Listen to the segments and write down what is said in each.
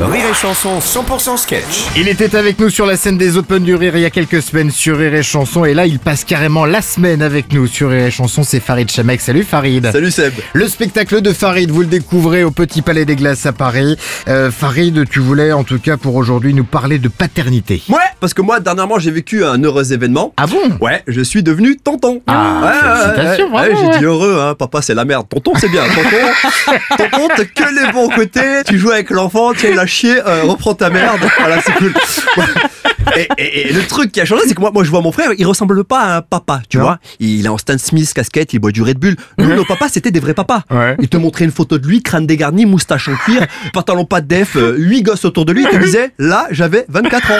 Rire et Chanson 100% sketch. Il était avec nous sur la scène des Open du Rire il y a quelques semaines sur Rire et Chanson et là il passe carrément la semaine avec nous sur Rire et Chanson, c'est Farid Chamek. Salut Farid Salut Seb Le spectacle de Farid, vous le découvrez au Petit Palais des Glaces à Paris. Euh, Farid, tu voulais en tout cas pour aujourd'hui nous parler de paternité. Ouais, parce que moi dernièrement j'ai vécu un heureux événement. Ah bon? Ouais, je suis devenu tonton. Ah, ouais, félicitations, bravo, J'ai ouais. dit heureux, hein. Papa c'est la merde. Tonton c'est bien. Tonton, tonton t'as que les bons côtés. Tu joues avec l'enfant, tiens il chié, euh, reprends ta merde. Voilà, c'est cool. Et, et- et le truc qui a changé, c'est que moi, moi je vois mon frère, il ressemble pas à un papa, tu Non. vois. Il est en Stan Smith casquette, il boit du Red Bull. Nous, nos papas, c'était des vrais papas. Ouais. Il te montrait une photo de lui, crâne dégarni, moustache en cuir, pantalon pas de def, euh, huit gosses autour de lui. Il te disait, là, j'avais 24 ans.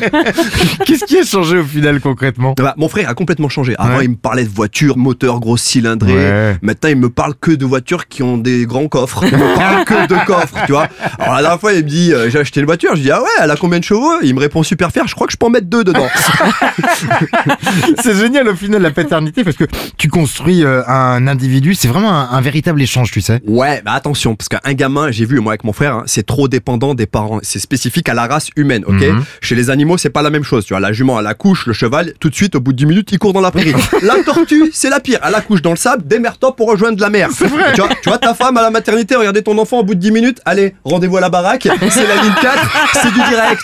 Qu'est-ce qui a changé au final concrètement Bah, mon frère a complètement changé. Avant, Ouais. il me parlait de voitures, moteur, gros cylindré. Ouais. Maintenant, il me parle que de voitures qui ont des grands coffres. Il me parle que de coffres, tu vois. Alors, la dernière fois, il me dit, euh, j'ai acheté une voiture. Je dis, ah ouais, elle a combien de chevaux? Il me répond super Je crois que je peux en mettre deux dedans. C'est génial au final la paternité parce que tu construis euh, un individu, c'est vraiment un, un véritable échange, tu sais. Ouais, bah attention, parce qu'un gamin, j'ai vu moi avec mon frère, hein, c'est trop dépendant des parents. C'est spécifique à la race humaine, ok Mhm. Chez les animaux, c'est pas la même chose. Tu vois, la jument à la couche, le cheval, tout de suite, au bout de 10 minutes, il court dans la prairie. la tortue, c'est la pire. À la couche dans le sable, démerde-toi pour rejoindre la mer. Tu vois, tu vois ta femme à la maternité, regardez ton enfant au bout de 10 minutes, allez, rendez-vous à la baraque, c'est la ligne 4, c'est du direct.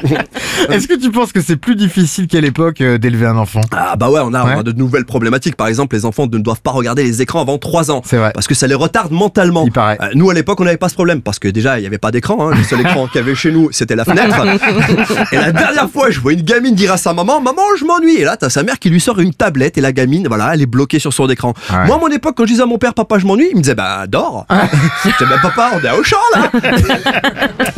Est-ce que tu penses que c'est plus difficile qu'à l'époque euh, d'élever un enfant? Ah bah ouais, on a, on a Ouais. de nouvelles problématiques. Par exemple, les enfants ne doivent pas regarder les écrans avant 3 ans. C'est vrai. Parce que ça les retarde mentalement. Il paraît. Euh, nous, à l'époque, on n'avait pas ce problème. Parce que déjà, il n'y avait pas d'écran. Hein. Le seul écran qu'il y avait chez nous, c'était la fenêtre. et la dernière fois, je vois une gamine dire à sa maman, maman, je m'ennuie. Et là, t'as sa mère qui lui sort une tablette et la gamine, voilà, elle est bloquée sur son écran. Ouais. Moi, à mon époque, quand je disais à mon père, papa, je m'ennuie, il me disait, bah, dors. je disais, bah, papa, on est à Auchan, là.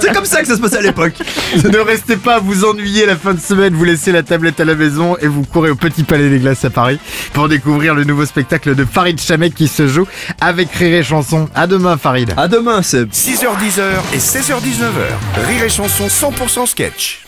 C'est comme ça que ça se passait à l'époque. ne restez pas à vous ennuyer la fin de semaine, vous laissez la tablette à la maison et vous courez au Petit Palais des Glaces à Paris pour découvrir le nouveau spectacle de Farid Chamek qui se joue avec Rire et Chanson. À demain Farid. À demain, c'est 6h10 et 16h19h. Rire et Chanson 100% sketch.